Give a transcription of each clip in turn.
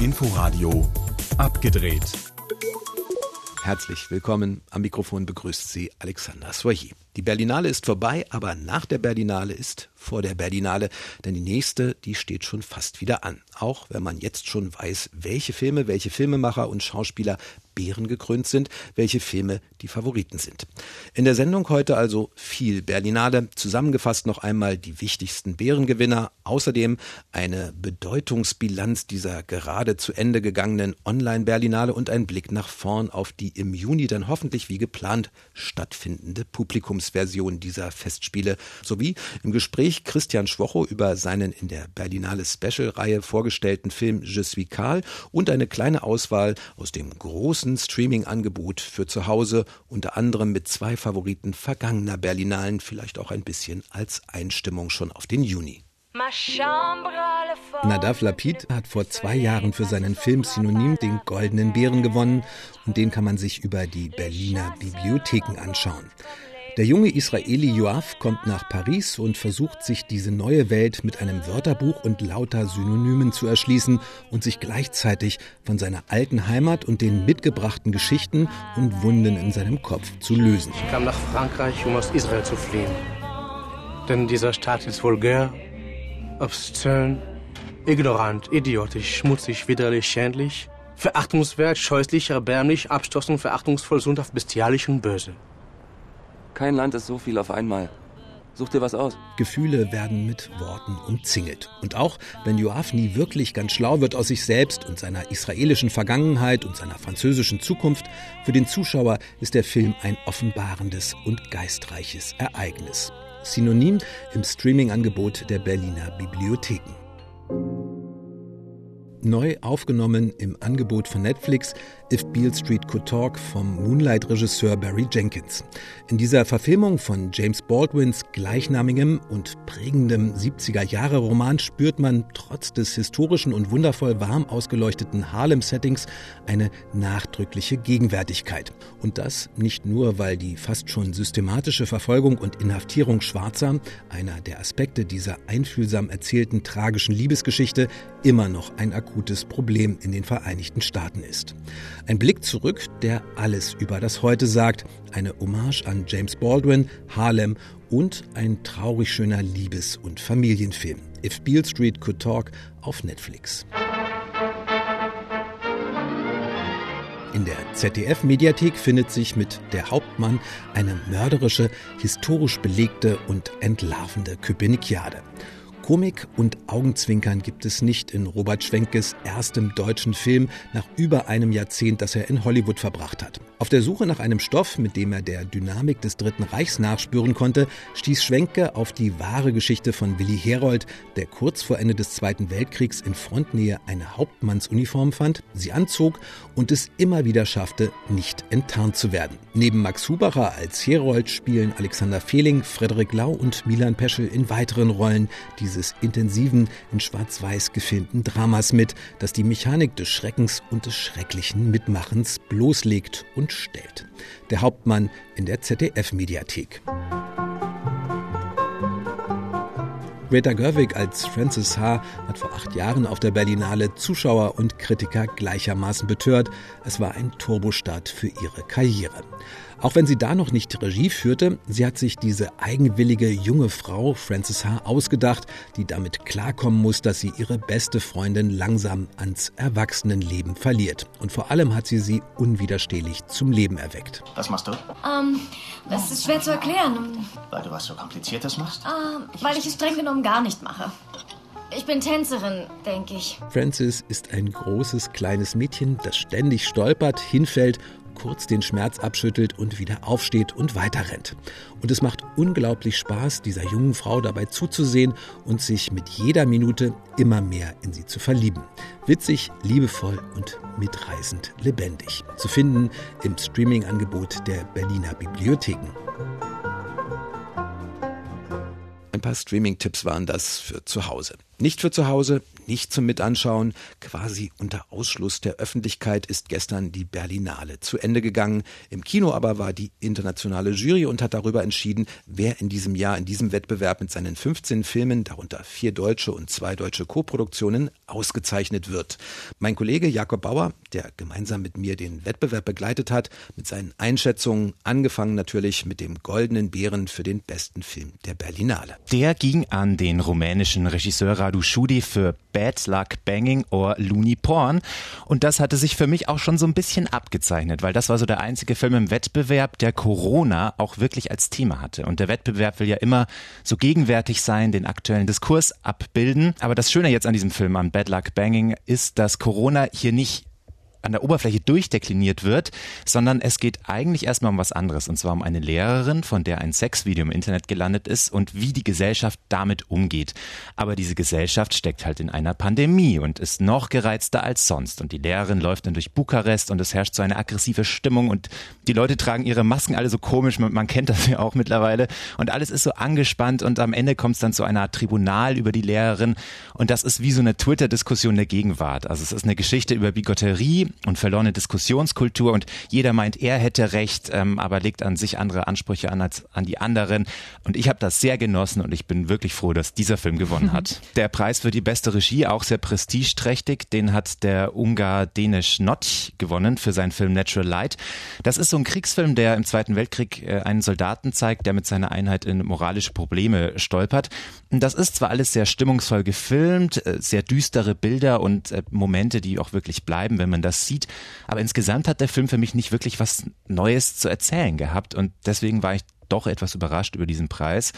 Inforadio abgedreht. Herzlich willkommen. Am Mikrofon begrüßt Sie Alexander Soyer. Die Berlinale ist vorbei, aber nach der Berlinale ist vor der Berlinale, denn die nächste, die steht schon fast wieder an. Auch wenn man jetzt schon weiß, welche Filme, welche Filmemacher und Schauspieler bärengekrönt sind, welche Filme die Favoriten sind. In der Sendung heute also viel Berlinale, zusammengefasst noch einmal die wichtigsten Bärengewinner, außerdem eine Bedeutungsbilanz dieser gerade zu Ende gegangenen Online-Berlinale und ein Blick nach vorn auf die im Juni dann hoffentlich wie geplant stattfindende Publikumsversion dieser Festspiele sowie im Gespräch Christian Schwocho über seinen in der Berlinale Special-Reihe vorgestellten Film Je suis Karl und eine kleine Auswahl aus dem großen großen Streaming-Angebot für zu Hause, unter anderem mit zwei Favoriten vergangener Berlinalen, vielleicht auch ein bisschen als Einstimmung schon auf den Juni. Nadav Lapid hat vor zwei Jahren für seinen Film Synonym den Goldenen Bären gewonnen und den kann man sich über die Berliner Bibliotheken anschauen. Der junge Israeli Joaf kommt nach Paris und versucht sich diese neue Welt mit einem Wörterbuch und lauter Synonymen zu erschließen und sich gleichzeitig von seiner alten Heimat und den mitgebrachten Geschichten und Wunden in seinem Kopf zu lösen. Ich kam nach Frankreich, um aus Israel zu fliehen. Denn dieser Staat ist vulgär, obszön, ignorant, idiotisch, schmutzig, widerlich, schändlich, verachtungswert, scheußlich, erbärmlich, abstoßend, verachtungsvoll, sündhaft, bestialisch und böse. Kein Land ist so viel auf einmal. Such dir was aus. Gefühle werden mit Worten umzingelt. Und auch wenn Joaf nie wirklich ganz schlau wird aus sich selbst und seiner israelischen Vergangenheit und seiner französischen Zukunft, für den Zuschauer ist der Film ein offenbarendes und geistreiches Ereignis. Synonym im Streaming-Angebot der Berliner Bibliotheken. Neu aufgenommen im Angebot von Netflix If Beale Street Could Talk vom Moonlight-Regisseur Barry Jenkins. In dieser Verfilmung von James Baldwins gleichnamigem und prägendem 70er-Jahre-Roman spürt man trotz des historischen und wundervoll warm ausgeleuchteten Harlem-Settings eine nachdrückliche Gegenwärtigkeit. Und das nicht nur, weil die fast schon systematische Verfolgung und Inhaftierung Schwarzer, einer der Aspekte dieser einfühlsam erzählten tragischen Liebesgeschichte, immer noch ein akutes Problem in den Vereinigten Staaten ist. Ein Blick zurück, der alles über das Heute sagt. Eine Hommage an James Baldwin, Harlem und ein traurig schöner Liebes- und Familienfilm. If Beale Street Could Talk auf Netflix. In der ZDF-Mediathek findet sich mit Der Hauptmann eine mörderische, historisch belegte und entlarvende Köpenikiade. Komik und Augenzwinkern gibt es nicht in Robert Schwenkes erstem deutschen Film nach über einem Jahrzehnt, das er in Hollywood verbracht hat. Auf der Suche nach einem Stoff, mit dem er der Dynamik des Dritten Reichs nachspüren konnte, stieß Schwenke auf die wahre Geschichte von Willi Herold, der kurz vor Ende des Zweiten Weltkriegs in Frontnähe eine Hauptmannsuniform fand, sie anzog und es immer wieder schaffte, nicht enttarnt zu werden. Neben Max Hubacher als Herold spielen Alexander Fehling, Frederik Lau und Milan Peschel in weiteren Rollen diese dieses intensiven, in Schwarz-Weiß gefilmten Dramas mit, das die Mechanik des Schreckens und des schrecklichen Mitmachens bloßlegt und stellt. Der Hauptmann in der ZDF-Mediathek. Greta Gerwig als Frances H. hat vor acht Jahren auf der Berlinale Zuschauer und Kritiker gleichermaßen betört. Es war ein Turbostart für ihre Karriere. Auch wenn sie da noch nicht Regie führte, sie hat sich diese eigenwillige junge Frau Frances H. ausgedacht, die damit klarkommen muss, dass sie ihre beste Freundin langsam ans Erwachsenenleben verliert. Und vor allem hat sie sie unwiderstehlich zum Leben erweckt. Was machst du? Ähm, das ist schwer zu erklären. Weil du was so Kompliziertes machst? Ähm, weil ich es streng genommen gar nicht mache. Ich bin Tänzerin, denke ich. Frances ist ein großes, kleines Mädchen, das ständig stolpert, hinfällt kurz den Schmerz abschüttelt und wieder aufsteht und weiterrennt. Und es macht unglaublich Spaß, dieser jungen Frau dabei zuzusehen und sich mit jeder Minute immer mehr in sie zu verlieben. Witzig, liebevoll und mitreißend lebendig. Zu finden im Streaming-Angebot der Berliner Bibliotheken. Ein paar Streaming-Tipps waren das für zu Hause. Nicht für zu Hause, nicht zum Mitanschauen. Quasi unter Ausschluss der Öffentlichkeit ist gestern die Berlinale zu Ende gegangen. Im Kino aber war die internationale Jury und hat darüber entschieden, wer in diesem Jahr in diesem Wettbewerb mit seinen 15 Filmen, darunter vier deutsche und zwei deutsche Koproduktionen, ausgezeichnet wird. Mein Kollege Jakob Bauer, der gemeinsam mit mir den Wettbewerb begleitet hat, mit seinen Einschätzungen, angefangen natürlich mit dem Goldenen Bären für den besten Film der Berlinale. Der ging an den rumänischen Regisseur Radu Schudi für Bad Luck Banging or Looney Porn. Und das hatte sich für mich auch schon so ein bisschen abgezeichnet, weil das war so der einzige Film im Wettbewerb, der Corona auch wirklich als Thema hatte. Und der Wettbewerb will ja immer so gegenwärtig sein, den aktuellen Diskurs abbilden. Aber das Schöne jetzt an diesem Film, an Bad Luck Banging, ist, dass Corona hier nicht an der Oberfläche durchdekliniert wird, sondern es geht eigentlich erstmal um was anderes. Und zwar um eine Lehrerin, von der ein Sexvideo im Internet gelandet ist und wie die Gesellschaft damit umgeht. Aber diese Gesellschaft steckt halt in einer Pandemie und ist noch gereizter als sonst. Und die Lehrerin läuft dann durch Bukarest und es herrscht so eine aggressive Stimmung und die Leute tragen ihre Masken alle so komisch, man kennt das ja auch mittlerweile. Und alles ist so angespannt und am Ende kommt es dann zu einer Art Tribunal über die Lehrerin. Und das ist wie so eine Twitter-Diskussion der Gegenwart. Also es ist eine Geschichte über Bigotterie und verlorene Diskussionskultur und jeder meint, er hätte recht, ähm, aber legt an sich andere Ansprüche an als an die anderen. Und ich habe das sehr genossen und ich bin wirklich froh, dass dieser Film gewonnen hat. Der Preis für die beste Regie, auch sehr prestigeträchtig, den hat der Ungar Denisch Notch gewonnen für seinen Film Natural Light. Das ist so ein Kriegsfilm, der im Zweiten Weltkrieg äh, einen Soldaten zeigt, der mit seiner Einheit in moralische Probleme stolpert. Das ist zwar alles sehr stimmungsvoll gefilmt, äh, sehr düstere Bilder und äh, Momente, die auch wirklich bleiben, wenn man das sieht. Aber insgesamt hat der Film für mich nicht wirklich was Neues zu erzählen gehabt und deswegen war ich doch etwas überrascht über diesen Preis.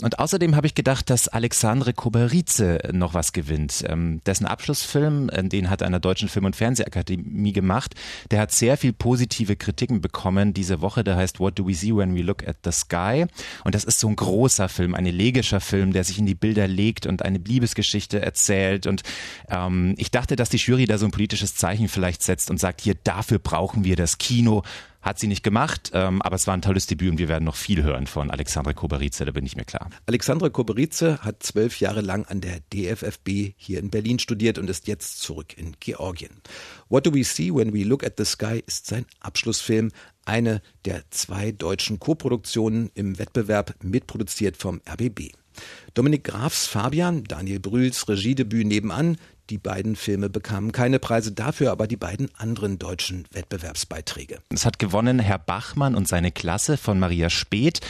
Und außerdem habe ich gedacht, dass Alexandre Koberice noch was gewinnt. Ähm, dessen Abschlussfilm, äh, den hat einer deutschen Film- und Fernsehakademie gemacht, der hat sehr viel positive Kritiken bekommen diese Woche. Der heißt What Do We See When We Look at the Sky? Und das ist so ein großer Film, ein elegischer Film, der sich in die Bilder legt und eine Liebesgeschichte erzählt. Und ähm, ich dachte, dass die Jury da so ein politisches Zeichen vielleicht setzt und sagt, hier, dafür brauchen wir das Kino hat sie nicht gemacht, ähm, aber es war ein tolles Debüt und wir werden noch viel hören von Alexandre Koberice, da bin ich mir klar. Alexandre Koberice hat zwölf Jahre lang an der DFFB hier in Berlin studiert und ist jetzt zurück in Georgien. What Do We See When We Look at the Sky ist sein Abschlussfilm, eine der zwei deutschen Koproduktionen im Wettbewerb mitproduziert vom RBB. Dominik Grafs Fabian, Daniel Brühls Regiedebüt nebenan, die beiden Filme bekamen keine Preise, dafür aber die beiden anderen deutschen Wettbewerbsbeiträge. Es hat gewonnen Herr Bachmann und seine Klasse von Maria Speth.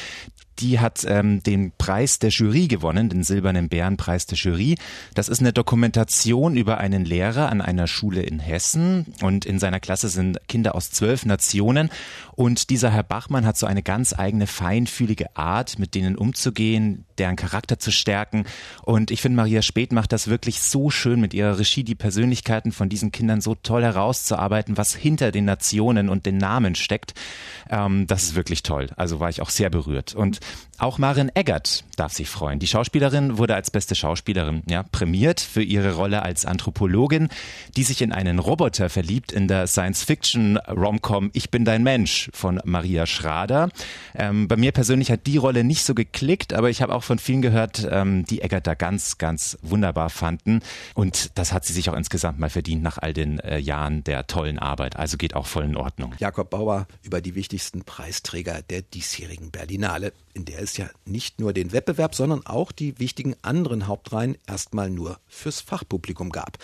Die hat ähm, den Preis der Jury gewonnen, den Silbernen Bärenpreis der Jury. Das ist eine Dokumentation über einen Lehrer an einer Schule in Hessen und in seiner Klasse sind Kinder aus zwölf Nationen und dieser Herr Bachmann hat so eine ganz eigene feinfühlige Art, mit denen umzugehen, deren Charakter zu stärken und ich finde Maria Speth macht das wirklich so schön mit ihrer Regie, die Persönlichkeiten von diesen Kindern so toll herauszuarbeiten, was hinter den Nationen und den Namen steckt. Ähm, das ist wirklich toll. Also war ich auch sehr berührt und auch Marin Eggert darf sich freuen. Die Schauspielerin wurde als beste Schauspielerin ja, prämiert für ihre Rolle als Anthropologin, die sich in einen Roboter verliebt in der Science-Fiction-Romcom Ich bin dein Mensch von Maria Schrader. Ähm, bei mir persönlich hat die Rolle nicht so geklickt, aber ich habe auch von vielen gehört, ähm, die Eggert da ganz, ganz wunderbar fanden. Und das hat sie sich auch insgesamt mal verdient nach all den äh, Jahren der tollen Arbeit. Also geht auch voll in Ordnung. Jakob Bauer über die wichtigsten Preisträger der diesjährigen Berlinale in der es ja nicht nur den Wettbewerb, sondern auch die wichtigen anderen Hauptreihen erstmal nur fürs Fachpublikum gab.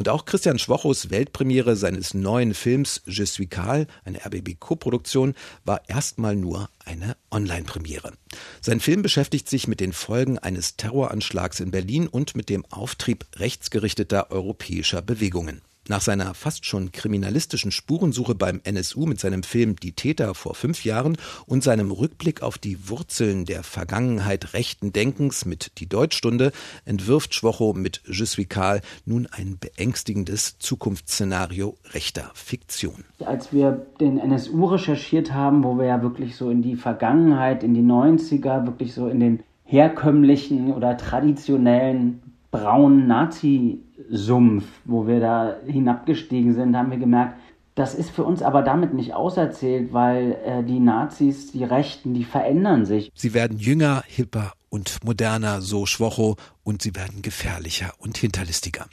Und auch Christian Schwochos Weltpremiere seines neuen Films Je suis Karl, eine RBB-Koproduktion, war erstmal nur eine Online-Premiere. Sein Film beschäftigt sich mit den Folgen eines Terroranschlags in Berlin und mit dem Auftrieb rechtsgerichteter europäischer Bewegungen. Nach seiner fast schon kriminalistischen Spurensuche beim NSU mit seinem Film Die Täter vor fünf Jahren und seinem Rückblick auf die Wurzeln der Vergangenheit rechten Denkens mit Die Deutschstunde entwirft Schwocho mit Je suis Karl nun ein beängstigendes Zukunftsszenario rechter Fiktion. Als wir den NSU recherchiert haben, wo wir ja wirklich so in die Vergangenheit, in die 90er, wirklich so in den herkömmlichen oder traditionellen braunen Nazi-Sumpf, wo wir da hinabgestiegen sind, haben wir gemerkt, das ist für uns aber damit nicht auserzählt, weil äh, die Nazis, die Rechten, die verändern sich. Sie werden jünger, hipper und moderner, so Schwocho, und sie werden gefährlicher und hinterlistiger.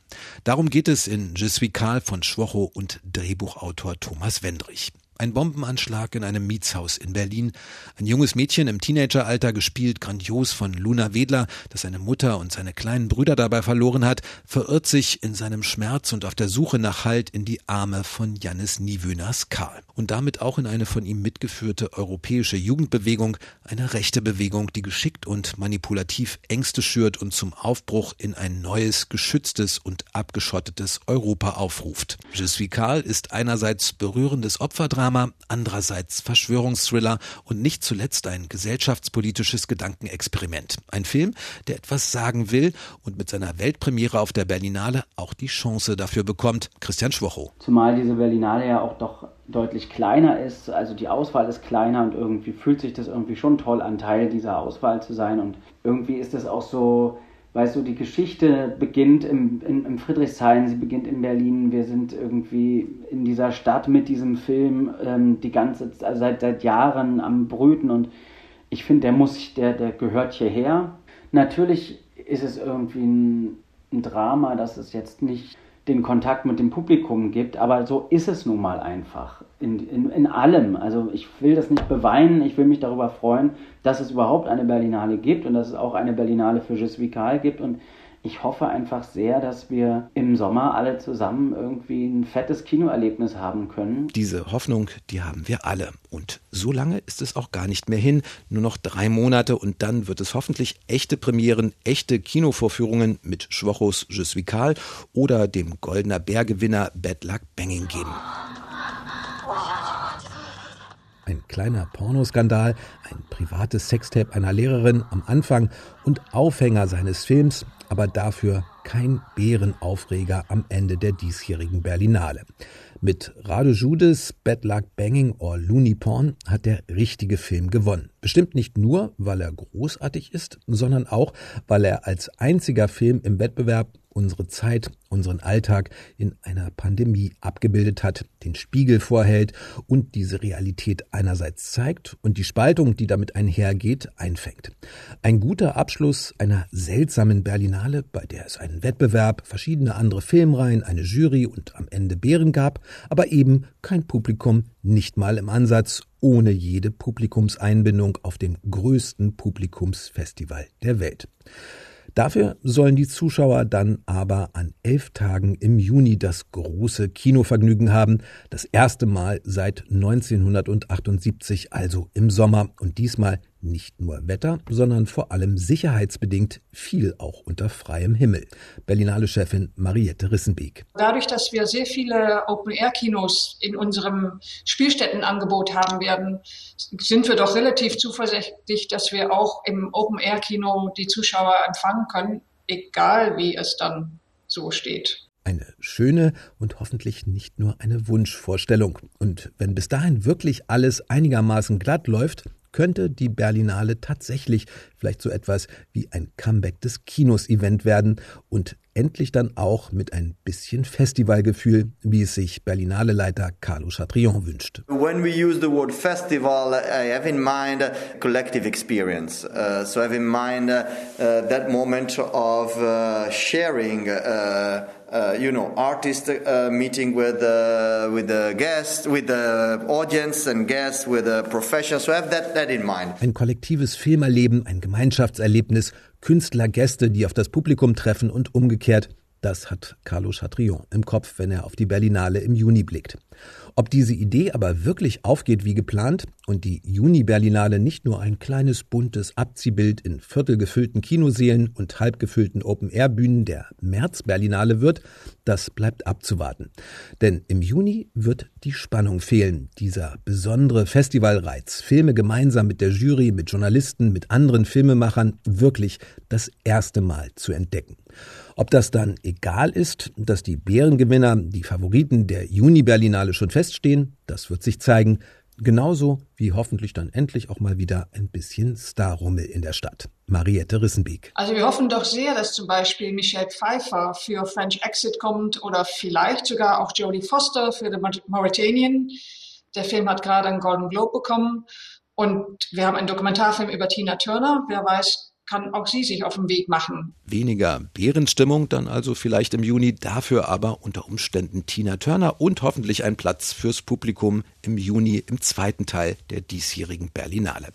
Darum geht es in Je suis Karl von Schwocho und Drehbuchautor Thomas Wendrich. Ein Bombenanschlag in einem Mietshaus in Berlin. Ein junges Mädchen im Teenageralter, gespielt grandios von Luna Wedler, das seine Mutter und seine kleinen Brüder dabei verloren hat, verirrt sich in seinem Schmerz und auf der Suche nach Halt in die Arme von Jannis Niewöners Karl. Und damit auch in eine von ihm mitgeführte europäische Jugendbewegung, eine rechte Bewegung, die geschickt und manipulativ Ängste schürt und zum Aufbruch in ein neues, geschütztes und abgeschottetes Europa aufruft. Je suis Karl ist einerseits berührendes Opferdrama, Drama, andererseits Verschwörungsthriller und nicht zuletzt ein gesellschaftspolitisches Gedankenexperiment. Ein Film, der etwas sagen will und mit seiner Weltpremiere auf der Berlinale auch die Chance dafür bekommt. Christian Schwocho. Zumal diese Berlinale ja auch doch deutlich kleiner ist, also die Auswahl ist kleiner und irgendwie fühlt sich das irgendwie schon toll an, Teil dieser Auswahl zu sein und irgendwie ist es auch so weißt du, die Geschichte beginnt im, in, im Friedrichshain, sie beginnt in Berlin. Wir sind irgendwie in dieser Stadt mit diesem Film ähm, die ganze also seit, seit Jahren am Brüten und ich finde, der muss, der, der gehört hierher. Natürlich ist es irgendwie ein, ein Drama, dass es jetzt nicht den Kontakt mit dem Publikum gibt, aber so ist es nun mal einfach. In, in, in allem. Also ich will das nicht beweinen, ich will mich darüber freuen, dass es überhaupt eine Berlinale gibt und dass es auch eine Berlinale für Jus Vical gibt und ich hoffe einfach sehr, dass wir im Sommer alle zusammen irgendwie ein fettes Kinoerlebnis haben können. Diese Hoffnung, die haben wir alle. Und so lange ist es auch gar nicht mehr hin. Nur noch drei Monate und dann wird es hoffentlich echte Premieren, echte Kinovorführungen mit Schwochos Je suis Karl oder dem Goldener Bärgewinner Bad Luck Banging geben. Ein kleiner Pornoskandal, ein privates Sextape einer Lehrerin am Anfang und Aufhänger seines Films, aber dafür kein Bärenaufreger am Ende der diesjährigen Berlinale. Mit Rado Judes, Bad Luck Banging or Looney Porn hat der richtige Film gewonnen. Bestimmt nicht nur, weil er großartig ist, sondern auch, weil er als einziger Film im Wettbewerb unsere Zeit, unseren Alltag in einer Pandemie abgebildet hat, den Spiegel vorhält und diese Realität einerseits zeigt und die Spaltung, die damit einhergeht, einfängt. Ein guter Abschluss einer seltsamen Berlinale, bei der es einen Wettbewerb, verschiedene andere Filmreihen, eine Jury und am Ende Bären gab, aber eben kein Publikum, nicht mal im Ansatz, ohne jede Publikumseinbindung auf dem größten Publikumsfestival der Welt. Dafür sollen die Zuschauer dann aber an elf Tagen im Juni das große Kinovergnügen haben. Das erste Mal seit 1978, also im Sommer und diesmal nicht nur Wetter, sondern vor allem sicherheitsbedingt viel auch unter freiem Himmel. Berlinale Chefin Mariette Rissenbeek. Dadurch, dass wir sehr viele Open-Air-Kinos in unserem Spielstättenangebot haben werden, sind wir doch relativ zuversichtlich, dass wir auch im Open-Air-Kino die Zuschauer empfangen können, egal wie es dann so steht. Eine schöne und hoffentlich nicht nur eine Wunschvorstellung. Und wenn bis dahin wirklich alles einigermaßen glatt läuft, könnte die Berlinale tatsächlich vielleicht so etwas wie ein Comeback des Kinos-Event werden und endlich dann auch mit ein bisschen Festivalgefühl, wie es sich Berlinale-Leiter Carlo Chatrion wünscht. When we use the word festival, I have in mind a collective experience. Uh, so I have in mind uh, that moment of uh, sharing uh, uh, you know, artist uh, meeting with uh, with the guests, with the audience and guests, with the professionals. So have that that in mind. Ein kollektives Filmerleben, ein Gemeinschaftserlebnis, Künstler, Gäste, die auf das Publikum treffen und umgekehrt. Das hat Carlo Chatrion im Kopf, wenn er auf die Berlinale im Juni blickt. Ob diese Idee aber wirklich aufgeht wie geplant und die Juni-Berlinale nicht nur ein kleines buntes Abziehbild in viertelgefüllten Kinoseelen und halbgefüllten Open-Air-Bühnen der März-Berlinale wird, das bleibt abzuwarten. Denn im Juni wird die Spannung fehlen, dieser besondere Festivalreiz, Filme gemeinsam mit der Jury, mit Journalisten, mit anderen Filmemachern wirklich das erste Mal zu entdecken. Ob das dann egal ist, dass die Bärengewinner, die Favoriten der Juni-Berlinale schon feststehen, das wird sich zeigen. Genauso wie hoffentlich dann endlich auch mal wieder ein bisschen Starrummel in der Stadt. Mariette Rissenbeek. Also wir hoffen doch sehr, dass zum Beispiel Michelle Pfeiffer für French Exit kommt oder vielleicht sogar auch Jodie Foster für The Mauritanian. Der Film hat gerade einen Golden Globe bekommen. Und wir haben einen Dokumentarfilm über Tina Turner. Wer weiß, kann auch sie sich auf den Weg machen. Weniger Bärenstimmung dann also vielleicht im Juni, dafür aber unter Umständen Tina Turner und hoffentlich ein Platz fürs Publikum im Juni im zweiten Teil der diesjährigen Berlinale.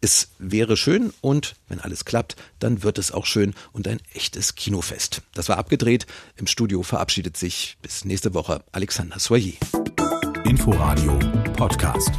Es wäre schön und wenn alles klappt, dann wird es auch schön und ein echtes Kinofest. Das war abgedreht. Im Studio verabschiedet sich bis nächste Woche Alexander Soyer. Inforadio Podcast.